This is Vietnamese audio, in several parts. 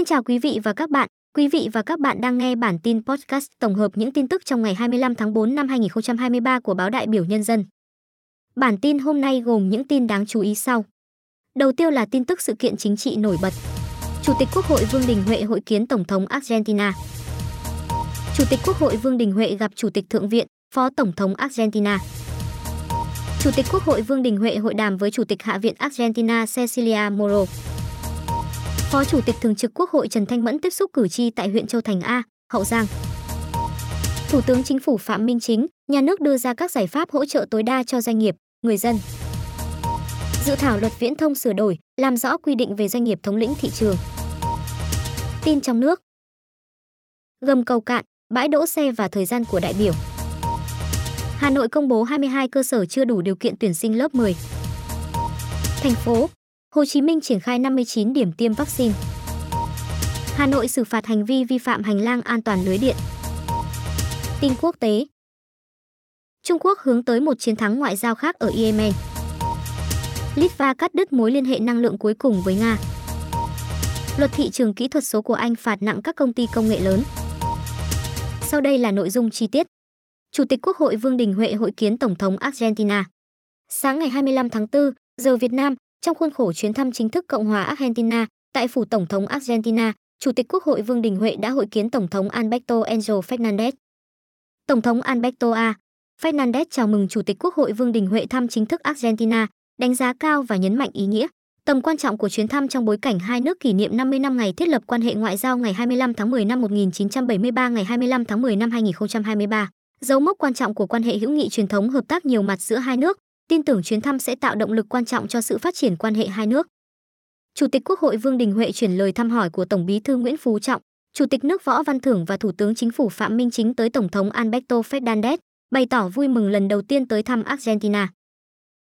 Xin chào quý vị và các bạn. Quý vị và các bạn đang nghe bản tin podcast tổng hợp những tin tức trong ngày 25 tháng 4 năm 2023 của báo Đại biểu Nhân dân. Bản tin hôm nay gồm những tin đáng chú ý sau. Đầu tiên là tin tức sự kiện chính trị nổi bật. Chủ tịch Quốc hội Vương Đình Huệ hội kiến Tổng thống Argentina. Chủ tịch Quốc hội Vương Đình Huệ gặp Chủ tịch Thượng viện, Phó Tổng thống Argentina. Chủ tịch Quốc hội Vương Đình Huệ hội đàm với Chủ tịch Hạ viện Argentina Cecilia Moro. Phó Chủ tịch Thường trực Quốc hội Trần Thanh Mẫn tiếp xúc cử tri tại huyện Châu Thành A, Hậu Giang. Thủ tướng Chính phủ Phạm Minh Chính, nhà nước đưa ra các giải pháp hỗ trợ tối đa cho doanh nghiệp, người dân. Dự thảo luật viễn thông sửa đổi, làm rõ quy định về doanh nghiệp thống lĩnh thị trường. Tin trong nước. Gầm cầu cạn, bãi đỗ xe và thời gian của đại biểu. Hà Nội công bố 22 cơ sở chưa đủ điều kiện tuyển sinh lớp 10. Thành phố Hồ Chí Minh triển khai 59 điểm tiêm vaccine. Hà Nội xử phạt hành vi vi phạm hành lang an toàn lưới điện. Tin quốc tế. Trung Quốc hướng tới một chiến thắng ngoại giao khác ở Yemen. Litva cắt đứt mối liên hệ năng lượng cuối cùng với Nga. Luật thị trường kỹ thuật số của Anh phạt nặng các công ty công nghệ lớn. Sau đây là nội dung chi tiết. Chủ tịch Quốc hội Vương Đình Huệ hội kiến Tổng thống Argentina. Sáng ngày 25 tháng 4, giờ Việt Nam, trong khuôn khổ chuyến thăm chính thức Cộng hòa Argentina, tại phủ Tổng thống Argentina, Chủ tịch Quốc hội Vương Đình Huệ đã hội kiến Tổng thống Alberto Angel Fernandez. Tổng thống Alberto A. Fernandez chào mừng Chủ tịch Quốc hội Vương Đình Huệ thăm chính thức Argentina, đánh giá cao và nhấn mạnh ý nghĩa, tầm quan trọng của chuyến thăm trong bối cảnh hai nước kỷ niệm 50 năm ngày thiết lập quan hệ ngoại giao ngày 25 tháng 10 năm 1973 ngày 25 tháng 10 năm 2023, dấu mốc quan trọng của quan hệ hữu nghị truyền thống hợp tác nhiều mặt giữa hai nước, tin tưởng chuyến thăm sẽ tạo động lực quan trọng cho sự phát triển quan hệ hai nước. Chủ tịch Quốc hội Vương Đình Huệ chuyển lời thăm hỏi của Tổng Bí thư Nguyễn Phú Trọng, Chủ tịch nước Võ Văn Thưởng và Thủ tướng Chính phủ Phạm Minh Chính tới Tổng thống Alberto Fernandez, bày tỏ vui mừng lần đầu tiên tới thăm Argentina.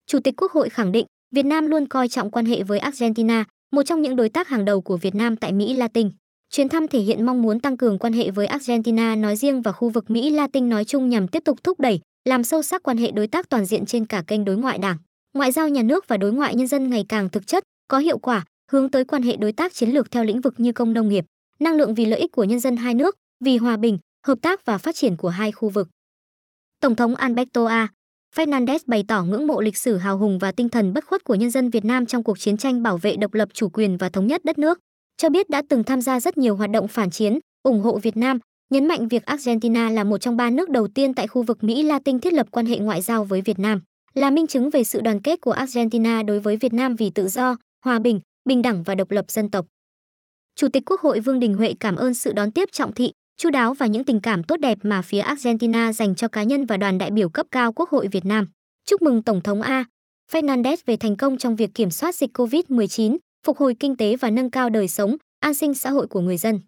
Chủ tịch Quốc hội khẳng định, Việt Nam luôn coi trọng quan hệ với Argentina, một trong những đối tác hàng đầu của Việt Nam tại Mỹ Latin. Chuyến thăm thể hiện mong muốn tăng cường quan hệ với Argentina nói riêng và khu vực Mỹ Latin nói chung nhằm tiếp tục thúc đẩy, làm sâu sắc quan hệ đối tác toàn diện trên cả kênh đối ngoại Đảng, ngoại giao nhà nước và đối ngoại nhân dân ngày càng thực chất, có hiệu quả, hướng tới quan hệ đối tác chiến lược theo lĩnh vực như công nông nghiệp, năng lượng vì lợi ích của nhân dân hai nước, vì hòa bình, hợp tác và phát triển của hai khu vực. Tổng thống Alberto A. Fernandez bày tỏ ngưỡng mộ lịch sử hào hùng và tinh thần bất khuất của nhân dân Việt Nam trong cuộc chiến tranh bảo vệ độc lập chủ quyền và thống nhất đất nước, cho biết đã từng tham gia rất nhiều hoạt động phản chiến, ủng hộ Việt Nam, nhấn mạnh việc Argentina là một trong ba nước đầu tiên tại khu vực Mỹ Latin thiết lập quan hệ ngoại giao với Việt Nam, là minh chứng về sự đoàn kết của Argentina đối với Việt Nam vì tự do, hòa bình, bình đẳng và độc lập dân tộc. Chủ tịch Quốc hội Vương Đình Huệ cảm ơn sự đón tiếp trọng thị, chu đáo và những tình cảm tốt đẹp mà phía Argentina dành cho cá nhân và đoàn đại biểu cấp cao Quốc hội Việt Nam. Chúc mừng Tổng thống A. Fernandez về thành công trong việc kiểm soát dịch COVID-19, phục hồi kinh tế và nâng cao đời sống, an sinh xã hội của người dân.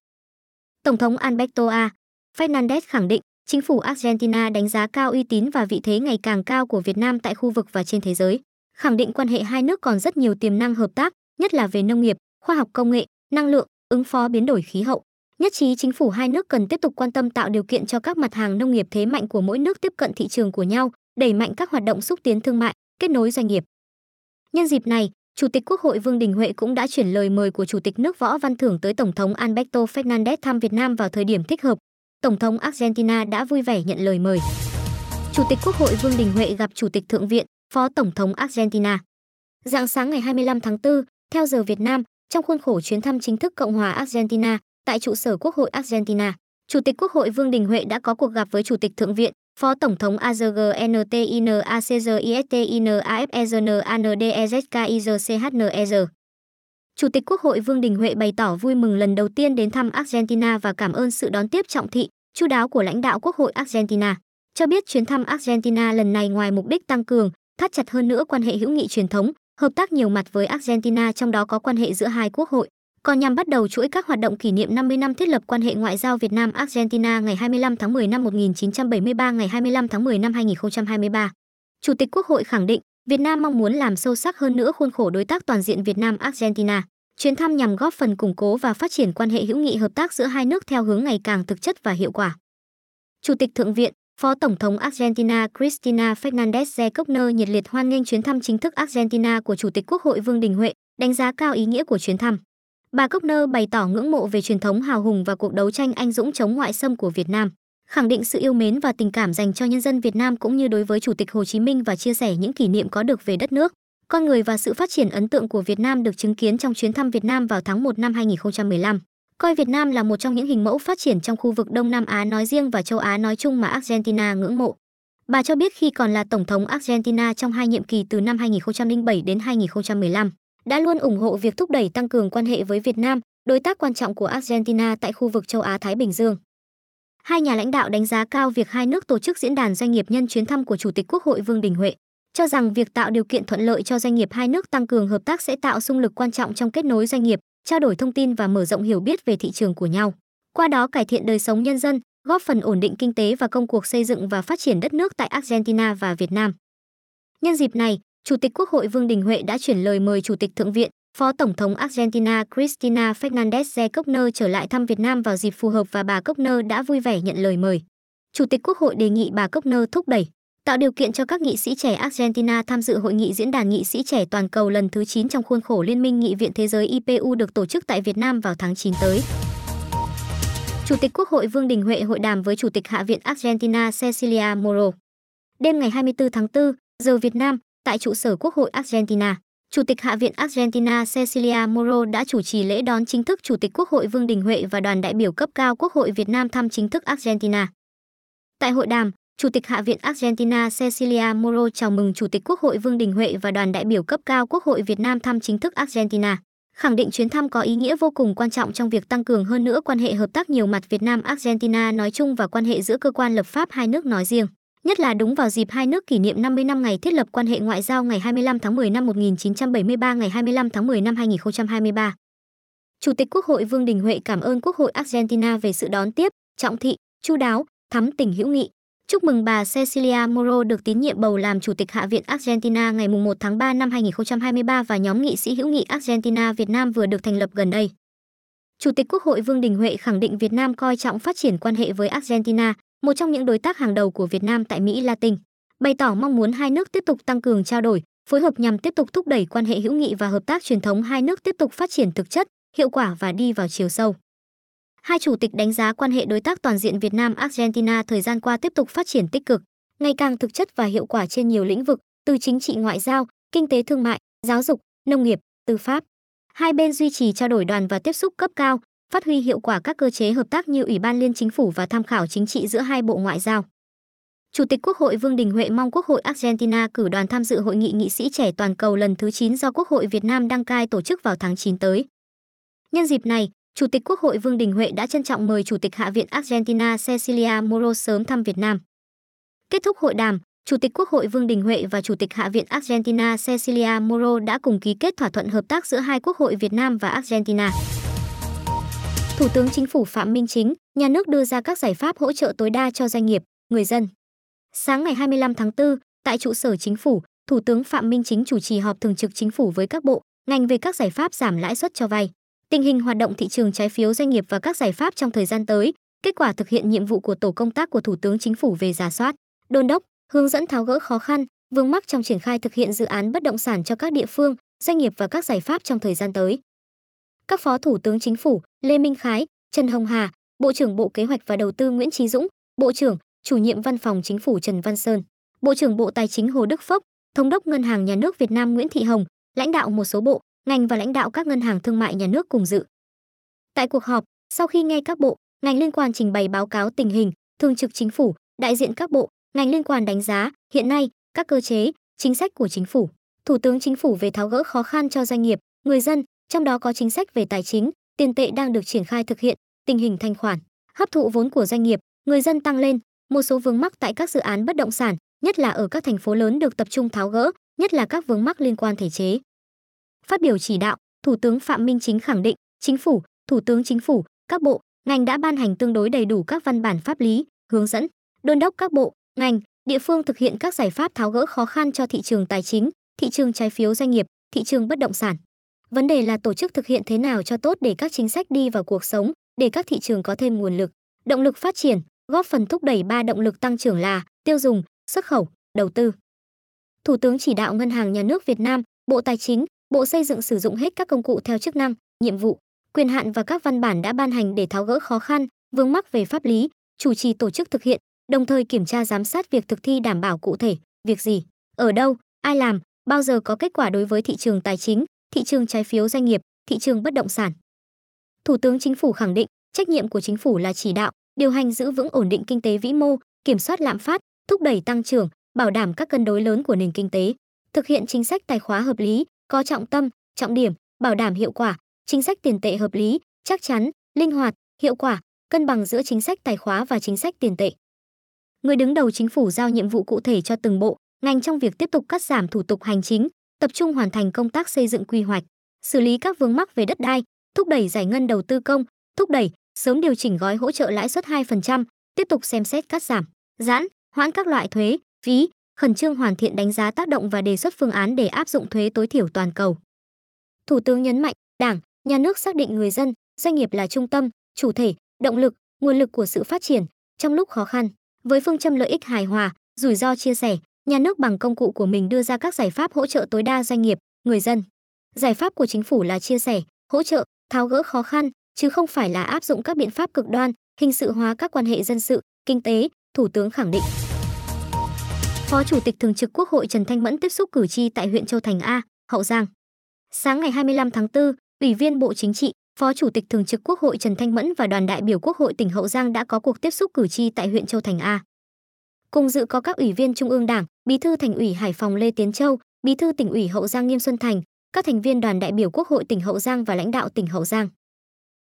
Tổng thống Alberto A. Fernandez khẳng định, chính phủ Argentina đánh giá cao uy tín và vị thế ngày càng cao của Việt Nam tại khu vực và trên thế giới, khẳng định quan hệ hai nước còn rất nhiều tiềm năng hợp tác, nhất là về nông nghiệp, khoa học công nghệ, năng lượng, ứng phó biến đổi khí hậu. Nhất trí chính phủ hai nước cần tiếp tục quan tâm tạo điều kiện cho các mặt hàng nông nghiệp thế mạnh của mỗi nước tiếp cận thị trường của nhau, đẩy mạnh các hoạt động xúc tiến thương mại, kết nối doanh nghiệp. Nhân dịp này, Chủ tịch Quốc hội Vương Đình Huệ cũng đã chuyển lời mời của Chủ tịch nước Võ Văn Thưởng tới Tổng thống Alberto Fernandez thăm Việt Nam vào thời điểm thích hợp. Tổng thống Argentina đã vui vẻ nhận lời mời. Chủ tịch Quốc hội Vương Đình Huệ gặp Chủ tịch Thượng viện, Phó Tổng thống Argentina. Dạng sáng ngày 25 tháng 4, theo giờ Việt Nam, trong khuôn khổ chuyến thăm chính thức Cộng hòa Argentina, tại trụ sở Quốc hội Argentina, Chủ tịch Quốc hội Vương Đình Huệ đã có cuộc gặp với Chủ tịch Thượng viện, Phó Tổng thống AZGNTINACGISTINAFSNANDEZKIZCHNER. Chủ tịch Quốc hội Vương Đình Huệ bày tỏ vui mừng lần đầu tiên đến thăm Argentina và cảm ơn sự đón tiếp trọng thị, chu đáo của lãnh đạo Quốc hội Argentina. Cho biết chuyến thăm Argentina lần này ngoài mục đích tăng cường, thắt chặt hơn nữa quan hệ hữu nghị truyền thống, hợp tác nhiều mặt với Argentina trong đó có quan hệ giữa hai quốc hội, còn nhằm bắt đầu chuỗi các hoạt động kỷ niệm 50 năm thiết lập quan hệ ngoại giao Việt Nam Argentina ngày 25 tháng 10 năm 1973 ngày 25 tháng 10 năm 2023. Chủ tịch Quốc hội khẳng định, Việt Nam mong muốn làm sâu sắc hơn nữa khuôn khổ đối tác toàn diện Việt Nam Argentina. Chuyến thăm nhằm góp phần củng cố và phát triển quan hệ hữu nghị hợp tác giữa hai nước theo hướng ngày càng thực chất và hiệu quả. Chủ tịch Thượng viện, Phó Tổng thống Argentina Cristina Fernandez de Kirchner nhiệt liệt hoan nghênh chuyến thăm chính thức Argentina của Chủ tịch Quốc hội Vương Đình Huệ, đánh giá cao ý nghĩa của chuyến thăm. Bà Copner bày tỏ ngưỡng mộ về truyền thống hào hùng và cuộc đấu tranh anh dũng chống ngoại xâm của Việt Nam, khẳng định sự yêu mến và tình cảm dành cho nhân dân Việt Nam cũng như đối với Chủ tịch Hồ Chí Minh và chia sẻ những kỷ niệm có được về đất nước, con người và sự phát triển ấn tượng của Việt Nam được chứng kiến trong chuyến thăm Việt Nam vào tháng 1 năm 2015. Coi Việt Nam là một trong những hình mẫu phát triển trong khu vực Đông Nam Á nói riêng và châu Á nói chung mà Argentina ngưỡng mộ. Bà cho biết khi còn là Tổng thống Argentina trong hai nhiệm kỳ từ năm 2007 đến 2015, đã luôn ủng hộ việc thúc đẩy tăng cường quan hệ với Việt Nam, đối tác quan trọng của Argentina tại khu vực châu Á-Thái Bình Dương. Hai nhà lãnh đạo đánh giá cao việc hai nước tổ chức diễn đàn doanh nghiệp nhân chuyến thăm của Chủ tịch Quốc hội Vương Đình Huệ, cho rằng việc tạo điều kiện thuận lợi cho doanh nghiệp hai nước tăng cường hợp tác sẽ tạo xung lực quan trọng trong kết nối doanh nghiệp, trao đổi thông tin và mở rộng hiểu biết về thị trường của nhau. Qua đó cải thiện đời sống nhân dân, góp phần ổn định kinh tế và công cuộc xây dựng và phát triển đất nước tại Argentina và Việt Nam. Nhân dịp này, Chủ tịch Quốc hội Vương Đình Huệ đã chuyển lời mời Chủ tịch Thượng viện, Phó Tổng thống Argentina Cristina Fernández de Kirchner trở lại thăm Việt Nam vào dịp phù hợp và bà Kirchner đã vui vẻ nhận lời mời. Chủ tịch Quốc hội đề nghị bà Kirchner thúc đẩy, tạo điều kiện cho các nghị sĩ trẻ Argentina tham dự hội nghị diễn đàn nghị sĩ trẻ toàn cầu lần thứ 9 trong khuôn khổ Liên minh Nghị viện Thế giới IPU được tổ chức tại Việt Nam vào tháng 9 tới. Chủ tịch Quốc hội Vương Đình Huệ hội đàm với Chủ tịch Hạ viện Argentina Cecilia Moro. Đêm ngày 24 tháng 4, giờ Việt Nam, tại trụ sở Quốc hội Argentina, Chủ tịch Hạ viện Argentina Cecilia Moro đã chủ trì lễ đón chính thức Chủ tịch Quốc hội Vương Đình Huệ và đoàn đại biểu cấp cao Quốc hội Việt Nam thăm chính thức Argentina. Tại hội đàm, Chủ tịch Hạ viện Argentina Cecilia Moro chào mừng Chủ tịch Quốc hội Vương Đình Huệ và đoàn đại biểu cấp cao Quốc hội Việt Nam thăm chính thức Argentina, khẳng định chuyến thăm có ý nghĩa vô cùng quan trọng trong việc tăng cường hơn nữa quan hệ hợp tác nhiều mặt Việt Nam Argentina nói chung và quan hệ giữa cơ quan lập pháp hai nước nói riêng nhất là đúng vào dịp hai nước kỷ niệm 50 năm ngày thiết lập quan hệ ngoại giao ngày 25 tháng 10 năm 1973 ngày 25 tháng 10 năm 2023. Chủ tịch Quốc hội Vương Đình Huệ cảm ơn Quốc hội Argentina về sự đón tiếp, trọng thị, chu đáo, thắm tình hữu nghị. Chúc mừng bà Cecilia Moro được tín nhiệm bầu làm Chủ tịch Hạ viện Argentina ngày 1 tháng 3 năm 2023 và nhóm nghị sĩ hữu nghị Argentina Việt Nam vừa được thành lập gần đây. Chủ tịch Quốc hội Vương Đình Huệ khẳng định Việt Nam coi trọng phát triển quan hệ với Argentina, một trong những đối tác hàng đầu của Việt Nam tại Mỹ Latin, bày tỏ mong muốn hai nước tiếp tục tăng cường trao đổi, phối hợp nhằm tiếp tục thúc đẩy quan hệ hữu nghị và hợp tác truyền thống hai nước tiếp tục phát triển thực chất, hiệu quả và đi vào chiều sâu. Hai chủ tịch đánh giá quan hệ đối tác toàn diện Việt Nam Argentina thời gian qua tiếp tục phát triển tích cực, ngày càng thực chất và hiệu quả trên nhiều lĩnh vực, từ chính trị ngoại giao, kinh tế thương mại, giáo dục, nông nghiệp, tư pháp. Hai bên duy trì trao đổi đoàn và tiếp xúc cấp cao, phát huy hiệu quả các cơ chế hợp tác như Ủy ban Liên Chính phủ và tham khảo chính trị giữa hai bộ ngoại giao. Chủ tịch Quốc hội Vương Đình Huệ mong Quốc hội Argentina cử đoàn tham dự hội nghị nghị sĩ trẻ toàn cầu lần thứ 9 do Quốc hội Việt Nam đăng cai tổ chức vào tháng 9 tới. Nhân dịp này, Chủ tịch Quốc hội Vương Đình Huệ đã trân trọng mời Chủ tịch Hạ viện Argentina Cecilia Moro sớm thăm Việt Nam. Kết thúc hội đàm, Chủ tịch Quốc hội Vương Đình Huệ và Chủ tịch Hạ viện Argentina Cecilia Moro đã cùng ký kết thỏa thuận hợp tác giữa hai quốc hội Việt Nam và Argentina. Thủ tướng Chính phủ Phạm Minh Chính, nhà nước đưa ra các giải pháp hỗ trợ tối đa cho doanh nghiệp, người dân. Sáng ngày 25 tháng 4, tại trụ sở Chính phủ, Thủ tướng Phạm Minh Chính chủ trì họp thường trực Chính phủ với các bộ, ngành về các giải pháp giảm lãi suất cho vay, tình hình hoạt động thị trường trái phiếu doanh nghiệp và các giải pháp trong thời gian tới, kết quả thực hiện nhiệm vụ của tổ công tác của Thủ tướng Chính phủ về giả soát, đôn đốc, hướng dẫn tháo gỡ khó khăn, vướng mắc trong triển khai thực hiện dự án bất động sản cho các địa phương, doanh nghiệp và các giải pháp trong thời gian tới các phó thủ tướng chính phủ Lê Minh Khái, Trần Hồng Hà, Bộ trưởng Bộ Kế hoạch và Đầu tư Nguyễn Chí Dũng, Bộ trưởng, Chủ nhiệm Văn phòng Chính phủ Trần Văn Sơn, Bộ trưởng Bộ Tài chính Hồ Đức Phúc, Thống đốc Ngân hàng Nhà nước Việt Nam Nguyễn Thị Hồng, lãnh đạo một số bộ, ngành và lãnh đạo các ngân hàng thương mại nhà nước cùng dự. Tại cuộc họp, sau khi nghe các bộ, ngành liên quan trình bày báo cáo tình hình, thường trực chính phủ, đại diện các bộ, ngành liên quan đánh giá hiện nay các cơ chế, chính sách của chính phủ, Thủ tướng Chính phủ về tháo gỡ khó khăn cho doanh nghiệp, người dân, trong đó có chính sách về tài chính, tiền tệ đang được triển khai thực hiện, tình hình thanh khoản, hấp thụ vốn của doanh nghiệp, người dân tăng lên, một số vướng mắc tại các dự án bất động sản, nhất là ở các thành phố lớn được tập trung tháo gỡ, nhất là các vướng mắc liên quan thể chế. Phát biểu chỉ đạo, Thủ tướng Phạm Minh Chính khẳng định, Chính phủ, Thủ tướng Chính phủ, các bộ, ngành đã ban hành tương đối đầy đủ các văn bản pháp lý, hướng dẫn, đôn đốc các bộ, ngành, địa phương thực hiện các giải pháp tháo gỡ khó khăn cho thị trường tài chính, thị trường trái phiếu doanh nghiệp, thị trường bất động sản. Vấn đề là tổ chức thực hiện thế nào cho tốt để các chính sách đi vào cuộc sống, để các thị trường có thêm nguồn lực, động lực phát triển, góp phần thúc đẩy ba động lực tăng trưởng là tiêu dùng, xuất khẩu, đầu tư. Thủ tướng chỉ đạo Ngân hàng Nhà nước Việt Nam, Bộ Tài chính, Bộ Xây dựng sử dụng hết các công cụ theo chức năng, nhiệm vụ, quyền hạn và các văn bản đã ban hành để tháo gỡ khó khăn, vướng mắc về pháp lý, chủ trì tổ chức thực hiện, đồng thời kiểm tra giám sát việc thực thi đảm bảo cụ thể, việc gì, ở đâu, ai làm, bao giờ có kết quả đối với thị trường tài chính, thị trường trái phiếu doanh nghiệp, thị trường bất động sản. Thủ tướng Chính phủ khẳng định, trách nhiệm của chính phủ là chỉ đạo, điều hành giữ vững ổn định kinh tế vĩ mô, kiểm soát lạm phát, thúc đẩy tăng trưởng, bảo đảm các cân đối lớn của nền kinh tế, thực hiện chính sách tài khóa hợp lý, có trọng tâm, trọng điểm, bảo đảm hiệu quả, chính sách tiền tệ hợp lý, chắc chắn, linh hoạt, hiệu quả, cân bằng giữa chính sách tài khóa và chính sách tiền tệ. Người đứng đầu chính phủ giao nhiệm vụ cụ thể cho từng bộ, ngành trong việc tiếp tục cắt giảm thủ tục hành chính, tập trung hoàn thành công tác xây dựng quy hoạch, xử lý các vướng mắc về đất đai, thúc đẩy giải ngân đầu tư công, thúc đẩy sớm điều chỉnh gói hỗ trợ lãi suất 2%, tiếp tục xem xét cắt giảm, giãn, hoãn các loại thuế, phí, khẩn trương hoàn thiện đánh giá tác động và đề xuất phương án để áp dụng thuế tối thiểu toàn cầu. Thủ tướng nhấn mạnh, Đảng, nhà nước xác định người dân, doanh nghiệp là trung tâm, chủ thể, động lực, nguồn lực của sự phát triển trong lúc khó khăn. Với phương châm lợi ích hài hòa, rủi ro chia sẻ, nhà nước bằng công cụ của mình đưa ra các giải pháp hỗ trợ tối đa doanh nghiệp, người dân. Giải pháp của chính phủ là chia sẻ, hỗ trợ, tháo gỡ khó khăn, chứ không phải là áp dụng các biện pháp cực đoan, hình sự hóa các quan hệ dân sự, kinh tế, Thủ tướng khẳng định. Phó Chủ tịch Thường trực Quốc hội Trần Thanh Mẫn tiếp xúc cử tri tại huyện Châu Thành A, Hậu Giang. Sáng ngày 25 tháng 4, Ủy viên Bộ Chính trị, Phó Chủ tịch Thường trực Quốc hội Trần Thanh Mẫn và đoàn đại biểu Quốc hội tỉnh Hậu Giang đã có cuộc tiếp xúc cử tri tại huyện Châu Thành A. Cùng dự có các ủy viên Trung ương Đảng, Bí thư Thành ủy Hải Phòng Lê Tiến Châu, Bí thư tỉnh ủy Hậu Giang Nghiêm Xuân Thành, các thành viên đoàn đại biểu Quốc hội tỉnh Hậu Giang và lãnh đạo tỉnh Hậu Giang.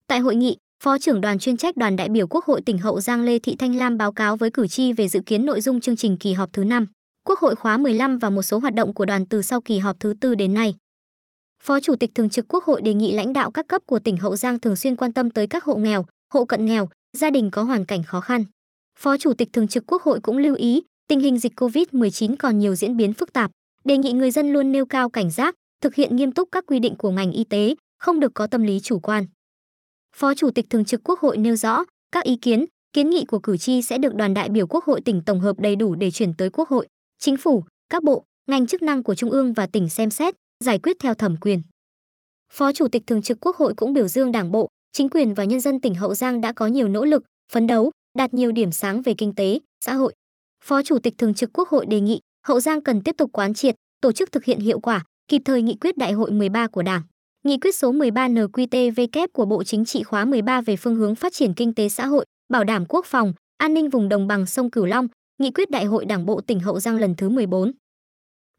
Tại hội nghị, Phó trưởng đoàn chuyên trách đoàn đại biểu Quốc hội tỉnh Hậu Giang Lê Thị Thanh Lam báo cáo với cử tri về dự kiến nội dung chương trình kỳ họp thứ 5, Quốc hội khóa 15 và một số hoạt động của đoàn từ sau kỳ họp thứ tư đến nay. Phó Chủ tịch Thường trực Quốc hội đề nghị lãnh đạo các cấp của tỉnh Hậu Giang thường xuyên quan tâm tới các hộ nghèo, hộ cận nghèo, gia đình có hoàn cảnh khó khăn. Phó Chủ tịch Thường trực Quốc hội cũng lưu ý, tình hình dịch COVID-19 còn nhiều diễn biến phức tạp, đề nghị người dân luôn nêu cao cảnh giác, thực hiện nghiêm túc các quy định của ngành y tế, không được có tâm lý chủ quan. Phó Chủ tịch Thường trực Quốc hội nêu rõ, các ý kiến, kiến nghị của cử tri sẽ được đoàn đại biểu Quốc hội tỉnh tổng hợp đầy đủ để chuyển tới Quốc hội, Chính phủ, các bộ, ngành chức năng của Trung ương và tỉnh xem xét, giải quyết theo thẩm quyền. Phó Chủ tịch Thường trực Quốc hội cũng biểu dương Đảng bộ, chính quyền và nhân dân tỉnh Hậu Giang đã có nhiều nỗ lực, phấn đấu, đạt nhiều điểm sáng về kinh tế, xã hội. Phó Chủ tịch Thường trực Quốc hội đề nghị Hậu Giang cần tiếp tục quán triệt, tổ chức thực hiện hiệu quả, kịp thời nghị quyết Đại hội 13 của Đảng. Nghị quyết số 13 NQTVK của Bộ Chính trị khóa 13 về phương hướng phát triển kinh tế xã hội, bảo đảm quốc phòng, an ninh vùng đồng bằng sông Cửu Long, Nghị quyết Đại hội Đảng bộ tỉnh Hậu Giang lần thứ 14.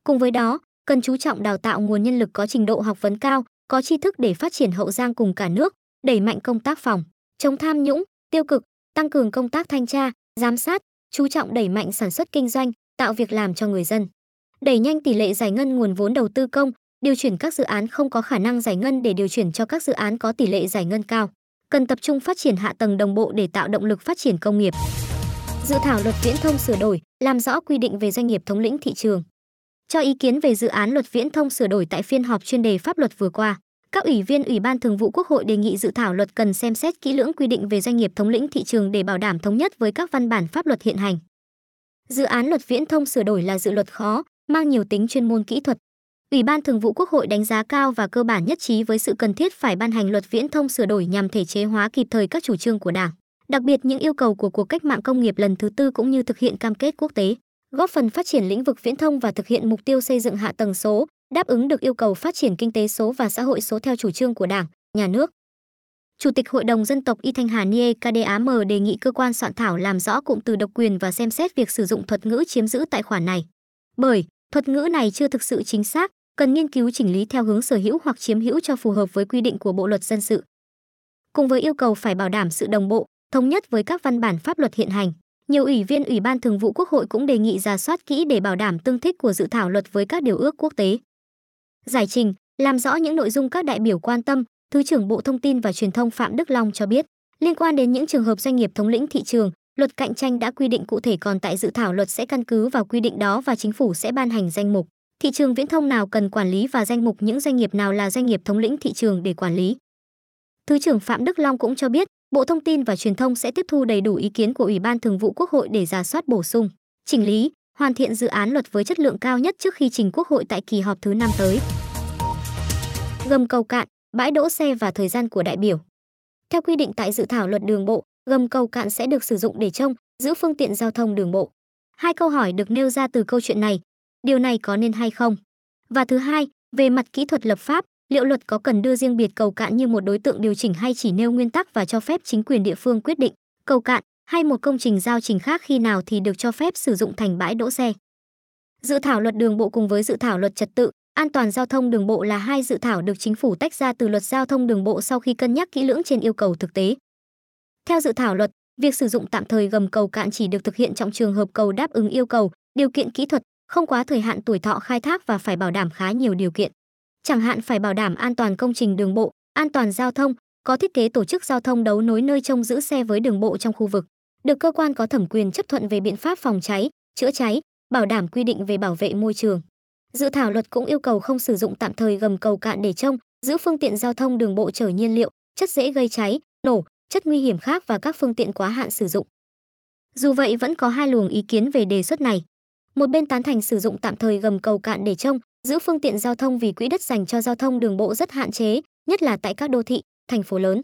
Cùng với đó, cần chú trọng đào tạo nguồn nhân lực có trình độ học vấn cao, có tri thức để phát triển Hậu Giang cùng cả nước, đẩy mạnh công tác phòng, chống tham nhũng, tiêu cực, tăng cường công tác thanh tra, giám sát, chú trọng đẩy mạnh sản xuất kinh doanh, tạo việc làm cho người dân. Đẩy nhanh tỷ lệ giải ngân nguồn vốn đầu tư công, điều chuyển các dự án không có khả năng giải ngân để điều chuyển cho các dự án có tỷ lệ giải ngân cao. Cần tập trung phát triển hạ tầng đồng bộ để tạo động lực phát triển công nghiệp. Dự thảo luật viễn thông sửa đổi, làm rõ quy định về doanh nghiệp thống lĩnh thị trường. Cho ý kiến về dự án luật viễn thông sửa đổi tại phiên họp chuyên đề pháp luật vừa qua, các ủy viên Ủy ban Thường vụ Quốc hội đề nghị dự thảo luật cần xem xét kỹ lưỡng quy định về doanh nghiệp thống lĩnh thị trường để bảo đảm thống nhất với các văn bản pháp luật hiện hành. Dự án luật viễn thông sửa đổi là dự luật khó, mang nhiều tính chuyên môn kỹ thuật. Ủy ban Thường vụ Quốc hội đánh giá cao và cơ bản nhất trí với sự cần thiết phải ban hành luật viễn thông sửa đổi nhằm thể chế hóa kịp thời các chủ trương của Đảng, đặc biệt những yêu cầu của cuộc cách mạng công nghiệp lần thứ tư cũng như thực hiện cam kết quốc tế, góp phần phát triển lĩnh vực viễn thông và thực hiện mục tiêu xây dựng hạ tầng số, đáp ứng được yêu cầu phát triển kinh tế số và xã hội số theo chủ trương của Đảng, nhà nước. Chủ tịch Hội đồng dân tộc Y Thanh Hà Nie KDAM đề nghị cơ quan soạn thảo làm rõ cụm từ độc quyền và xem xét việc sử dụng thuật ngữ chiếm giữ tại khoản này. Bởi thuật ngữ này chưa thực sự chính xác, cần nghiên cứu chỉnh lý theo hướng sở hữu hoặc chiếm hữu cho phù hợp với quy định của Bộ luật dân sự. Cùng với yêu cầu phải bảo đảm sự đồng bộ, thống nhất với các văn bản pháp luật hiện hành, nhiều ủy viên Ủy ban Thường vụ Quốc hội cũng đề nghị ra soát kỹ để bảo đảm tương thích của dự thảo luật với các điều ước quốc tế. Giải trình, làm rõ những nội dung các đại biểu quan tâm, Thứ trưởng Bộ Thông tin và Truyền thông Phạm Đức Long cho biết, liên quan đến những trường hợp doanh nghiệp thống lĩnh thị trường, luật cạnh tranh đã quy định cụ thể còn tại dự thảo luật sẽ căn cứ vào quy định đó và chính phủ sẽ ban hành danh mục thị trường viễn thông nào cần quản lý và danh mục những doanh nghiệp nào là doanh nghiệp thống lĩnh thị trường để quản lý. Thứ trưởng Phạm Đức Long cũng cho biết, Bộ Thông tin và Truyền thông sẽ tiếp thu đầy đủ ý kiến của Ủy ban Thường vụ Quốc hội để giả soát bổ sung, chỉnh lý, hoàn thiện dự án luật với chất lượng cao nhất trước khi trình Quốc hội tại kỳ họp thứ năm tới. Gầm cầu cạn, bãi đỗ xe và thời gian của đại biểu. Theo quy định tại dự thảo luật đường bộ, gầm cầu cạn sẽ được sử dụng để trông, giữ phương tiện giao thông đường bộ. Hai câu hỏi được nêu ra từ câu chuyện này. Điều này có nên hay không? Và thứ hai, về mặt kỹ thuật lập pháp, liệu luật có cần đưa riêng biệt cầu cạn như một đối tượng điều chỉnh hay chỉ nêu nguyên tắc và cho phép chính quyền địa phương quyết định cầu cạn hay một công trình giao trình khác khi nào thì được cho phép sử dụng thành bãi đỗ xe. Dự thảo luật đường bộ cùng với dự thảo luật trật tự an toàn giao thông đường bộ là hai dự thảo được chính phủ tách ra từ luật giao thông đường bộ sau khi cân nhắc kỹ lưỡng trên yêu cầu thực tế. Theo dự thảo luật, việc sử dụng tạm thời gầm cầu cạn chỉ được thực hiện trong trường hợp cầu đáp ứng yêu cầu, điều kiện kỹ thuật, không quá thời hạn tuổi thọ khai thác và phải bảo đảm khá nhiều điều kiện. Chẳng hạn phải bảo đảm an toàn công trình đường bộ, an toàn giao thông, có thiết kế tổ chức giao thông đấu nối nơi trông giữ xe với đường bộ trong khu vực, được cơ quan có thẩm quyền chấp thuận về biện pháp phòng cháy, chữa cháy, bảo đảm quy định về bảo vệ môi trường. Dự thảo luật cũng yêu cầu không sử dụng tạm thời gầm cầu cạn để trông, giữ phương tiện giao thông đường bộ chở nhiên liệu, chất dễ gây cháy, nổ, chất nguy hiểm khác và các phương tiện quá hạn sử dụng. Dù vậy vẫn có hai luồng ý kiến về đề xuất này. Một bên tán thành sử dụng tạm thời gầm cầu cạn để trông, giữ phương tiện giao thông vì quỹ đất dành cho giao thông đường bộ rất hạn chế, nhất là tại các đô thị, thành phố lớn.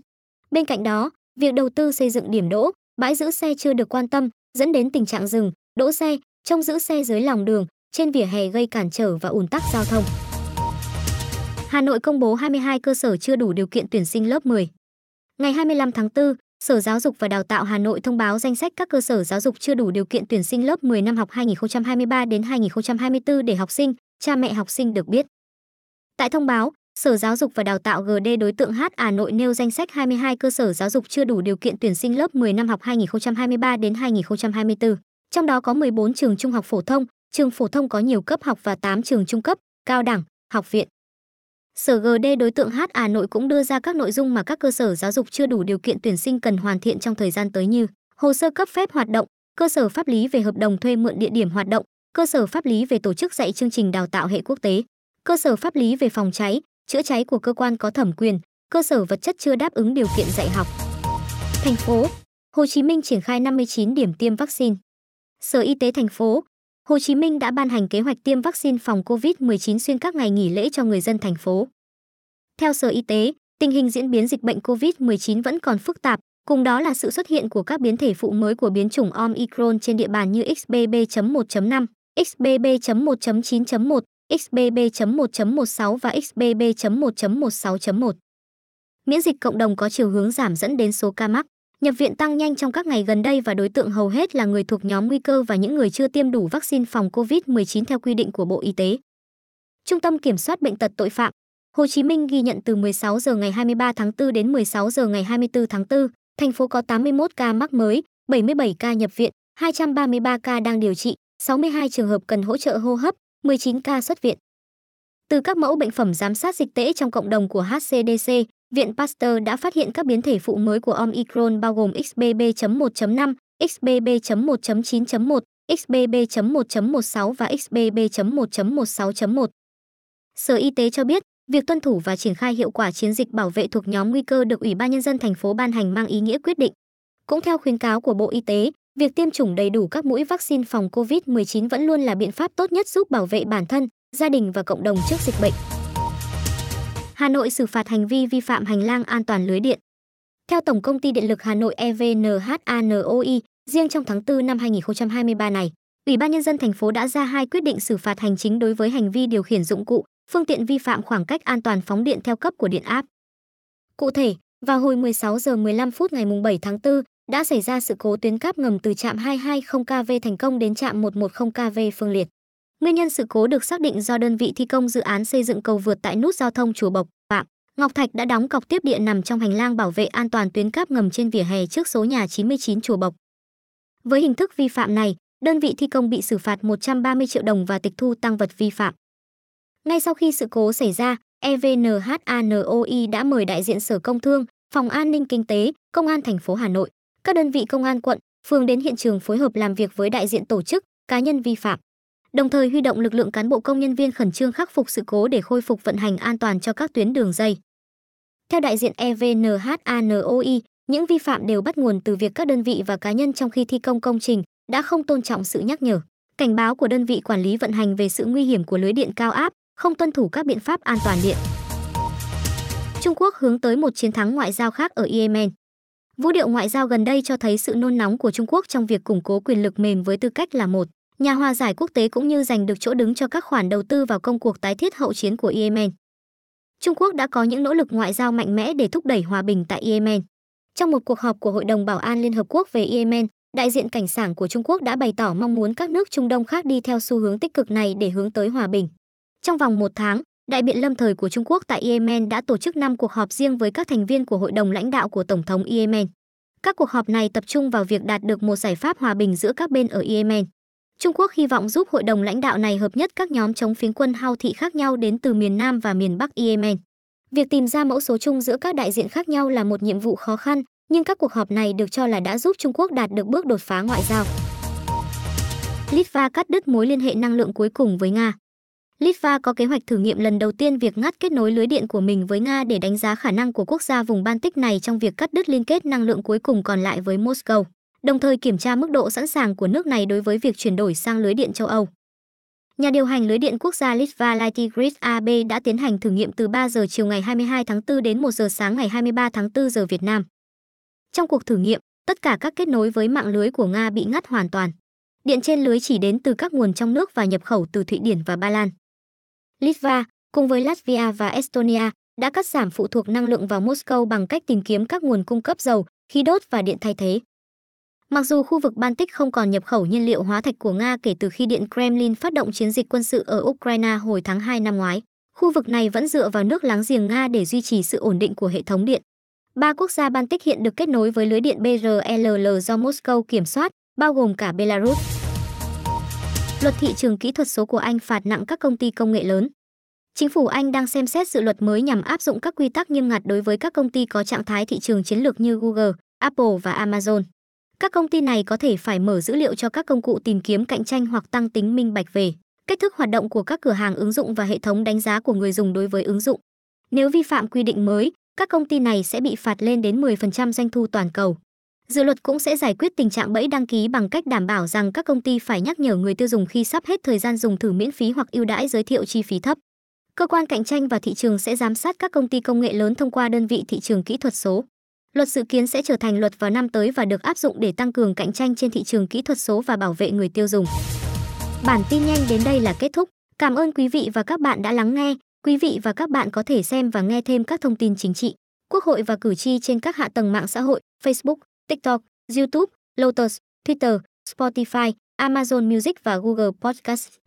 Bên cạnh đó, việc đầu tư xây dựng điểm đỗ, bãi giữ xe chưa được quan tâm, dẫn đến tình trạng dừng, đỗ xe, trông giữ xe dưới lòng đường, trên vỉa hè gây cản trở và ùn tắc giao thông. Hà Nội công bố 22 cơ sở chưa đủ điều kiện tuyển sinh lớp 10. Ngày 25 tháng 4, Sở Giáo dục và Đào tạo Hà Nội thông báo danh sách các cơ sở giáo dục chưa đủ điều kiện tuyển sinh lớp 10 năm học 2023 đến 2024 để học sinh, cha mẹ học sinh được biết. Tại thông báo, Sở Giáo dục và Đào tạo GD đối tượng H Hà Nội nêu danh sách 22 cơ sở giáo dục chưa đủ điều kiện tuyển sinh lớp 10 năm học 2023 đến 2024. Trong đó có 14 trường trung học phổ thông, trường phổ thông có nhiều cấp học và 8 trường trung cấp, cao đẳng, học viện. Sở GD đối tượng H Hà Nội cũng đưa ra các nội dung mà các cơ sở giáo dục chưa đủ điều kiện tuyển sinh cần hoàn thiện trong thời gian tới như hồ sơ cấp phép hoạt động, cơ sở pháp lý về hợp đồng thuê mượn địa điểm hoạt động, cơ sở pháp lý về tổ chức dạy chương trình đào tạo hệ quốc tế, cơ sở pháp lý về phòng cháy, chữa cháy của cơ quan có thẩm quyền, cơ sở vật chất chưa đáp ứng điều kiện dạy học. Thành phố Hồ Chí Minh triển khai 59 điểm tiêm vaccine. Sở Y tế thành phố Hồ Chí Minh đã ban hành kế hoạch tiêm vaccine phòng COVID-19 xuyên các ngày nghỉ lễ cho người dân thành phố. Theo Sở Y tế, tình hình diễn biến dịch bệnh COVID-19 vẫn còn phức tạp, cùng đó là sự xuất hiện của các biến thể phụ mới của biến chủng Omicron trên địa bàn như XBB.1.5, XBB.1.9.1, XBB.1.16 và XBB.1.16.1. Miễn dịch cộng đồng có chiều hướng giảm dẫn đến số ca mắc, nhập viện tăng nhanh trong các ngày gần đây và đối tượng hầu hết là người thuộc nhóm nguy cơ và những người chưa tiêm đủ vaccine phòng COVID-19 theo quy định của Bộ Y tế. Trung tâm Kiểm soát bệnh tật tội phạm Hồ Chí Minh ghi nhận từ 16 giờ ngày 23 tháng 4 đến 16 giờ ngày 24 tháng 4, thành phố có 81 ca mắc mới, 77 ca nhập viện, 233 ca đang điều trị, 62 trường hợp cần hỗ trợ hô hấp, 19 ca xuất viện. Từ các mẫu bệnh phẩm giám sát dịch tễ trong cộng đồng của HCDC, Viện Pasteur đã phát hiện các biến thể phụ mới của Omicron bao gồm XBB.1.5, XBB.1.9.1, XBB.1.16 và XBB.1.16.1. Sở Y tế cho biết, việc tuân thủ và triển khai hiệu quả chiến dịch bảo vệ thuộc nhóm nguy cơ được Ủy ban nhân dân thành phố ban hành mang ý nghĩa quyết định. Cũng theo khuyến cáo của Bộ Y tế, việc tiêm chủng đầy đủ các mũi vaccine phòng COVID-19 vẫn luôn là biện pháp tốt nhất giúp bảo vệ bản thân, gia đình và cộng đồng trước dịch bệnh. Hà Nội xử phạt hành vi vi phạm hành lang an toàn lưới điện. Theo Tổng công ty Điện lực Hà Nội EVNHANOI, riêng trong tháng 4 năm 2023 này, Ủy ban nhân dân thành phố đã ra hai quyết định xử phạt hành chính đối với hành vi điều khiển dụng cụ, phương tiện vi phạm khoảng cách an toàn phóng điện theo cấp của điện áp. Cụ thể, vào hồi 16 giờ 15 phút ngày 7 tháng 4, đã xảy ra sự cố tuyến cáp ngầm từ trạm 220 kV thành công đến trạm 110 kV Phương Liệt. Nguyên nhân sự cố được xác định do đơn vị thi công dự án xây dựng cầu vượt tại nút giao thông Chùa Bộc, Phạm, Ngọc Thạch đã đóng cọc tiếp điện nằm trong hành lang bảo vệ an toàn tuyến cáp ngầm trên vỉa hè trước số nhà 99 Chùa Bộc. Với hình thức vi phạm này, đơn vị thi công bị xử phạt 130 triệu đồng và tịch thu tăng vật vi phạm. Ngay sau khi sự cố xảy ra, EVNHANOI đã mời đại diện Sở Công Thương, Phòng An ninh Kinh tế, Công an thành phố Hà Nội, các đơn vị công an quận, phường đến hiện trường phối hợp làm việc với đại diện tổ chức, cá nhân vi phạm đồng thời huy động lực lượng cán bộ công nhân viên khẩn trương khắc phục sự cố để khôi phục vận hành an toàn cho các tuyến đường dây. Theo đại diện EVNHANOI, những vi phạm đều bắt nguồn từ việc các đơn vị và cá nhân trong khi thi công công trình đã không tôn trọng sự nhắc nhở, cảnh báo của đơn vị quản lý vận hành về sự nguy hiểm của lưới điện cao áp, không tuân thủ các biện pháp an toàn điện. Trung Quốc hướng tới một chiến thắng ngoại giao khác ở Yemen. Vũ điệu ngoại giao gần đây cho thấy sự nôn nóng của Trung Quốc trong việc củng cố quyền lực mềm với tư cách là một nhà hòa giải quốc tế cũng như giành được chỗ đứng cho các khoản đầu tư vào công cuộc tái thiết hậu chiến của Yemen. Trung Quốc đã có những nỗ lực ngoại giao mạnh mẽ để thúc đẩy hòa bình tại Yemen. Trong một cuộc họp của Hội đồng Bảo an Liên Hợp Quốc về Yemen, đại diện cảnh sảng của Trung Quốc đã bày tỏ mong muốn các nước Trung Đông khác đi theo xu hướng tích cực này để hướng tới hòa bình. Trong vòng một tháng, Đại biện lâm thời của Trung Quốc tại Yemen đã tổ chức 5 cuộc họp riêng với các thành viên của Hội đồng lãnh đạo của Tổng thống Yemen. Các cuộc họp này tập trung vào việc đạt được một giải pháp hòa bình giữa các bên ở Yemen. Trung Quốc hy vọng giúp hội đồng lãnh đạo này hợp nhất các nhóm chống phiến quân Houthi khác nhau đến từ miền Nam và miền Bắc Yemen. Việc tìm ra mẫu số chung giữa các đại diện khác nhau là một nhiệm vụ khó khăn, nhưng các cuộc họp này được cho là đã giúp Trung Quốc đạt được bước đột phá ngoại giao. Litva cắt đứt mối liên hệ năng lượng cuối cùng với Nga. Litva có kế hoạch thử nghiệm lần đầu tiên việc ngắt kết nối lưới điện của mình với Nga để đánh giá khả năng của quốc gia vùng Baltic này trong việc cắt đứt liên kết năng lượng cuối cùng còn lại với Moscow, đồng thời kiểm tra mức độ sẵn sàng của nước này đối với việc chuyển đổi sang lưới điện châu Âu. Nhà điều hành lưới điện quốc gia Litva Lightigrid AB đã tiến hành thử nghiệm từ 3 giờ chiều ngày 22 tháng 4 đến 1 giờ sáng ngày 23 tháng 4 giờ Việt Nam. Trong cuộc thử nghiệm, tất cả các kết nối với mạng lưới của Nga bị ngắt hoàn toàn. Điện trên lưới chỉ đến từ các nguồn trong nước và nhập khẩu từ Thụy Điển và Ba Lan. Litva, cùng với Latvia và Estonia, đã cắt giảm phụ thuộc năng lượng vào Moscow bằng cách tìm kiếm các nguồn cung cấp dầu, khí đốt và điện thay thế. Mặc dù khu vực Baltic không còn nhập khẩu nhiên liệu hóa thạch của Nga kể từ khi Điện Kremlin phát động chiến dịch quân sự ở Ukraine hồi tháng 2 năm ngoái, khu vực này vẫn dựa vào nước láng giềng Nga để duy trì sự ổn định của hệ thống điện. Ba quốc gia Baltic hiện được kết nối với lưới điện BRLL do Moscow kiểm soát, bao gồm cả Belarus. Luật thị trường kỹ thuật số của Anh phạt nặng các công ty công nghệ lớn. Chính phủ Anh đang xem xét dự luật mới nhằm áp dụng các quy tắc nghiêm ngặt đối với các công ty có trạng thái thị trường chiến lược như Google, Apple và Amazon. Các công ty này có thể phải mở dữ liệu cho các công cụ tìm kiếm cạnh tranh hoặc tăng tính minh bạch về cách thức hoạt động của các cửa hàng ứng dụng và hệ thống đánh giá của người dùng đối với ứng dụng. Nếu vi phạm quy định mới, các công ty này sẽ bị phạt lên đến 10% doanh thu toàn cầu. Dự luật cũng sẽ giải quyết tình trạng bẫy đăng ký bằng cách đảm bảo rằng các công ty phải nhắc nhở người tiêu dùng khi sắp hết thời gian dùng thử miễn phí hoặc ưu đãi giới thiệu chi phí thấp. Cơ quan cạnh tranh và thị trường sẽ giám sát các công ty công nghệ lớn thông qua đơn vị thị trường kỹ thuật số. Luật dự kiến sẽ trở thành luật vào năm tới và được áp dụng để tăng cường cạnh tranh trên thị trường kỹ thuật số và bảo vệ người tiêu dùng. Bản tin nhanh đến đây là kết thúc. Cảm ơn quý vị và các bạn đã lắng nghe. Quý vị và các bạn có thể xem và nghe thêm các thông tin chính trị, quốc hội và cử tri trên các hạ tầng mạng xã hội, Facebook, TikTok, YouTube, Lotus, Twitter, Spotify, Amazon Music và Google Podcast.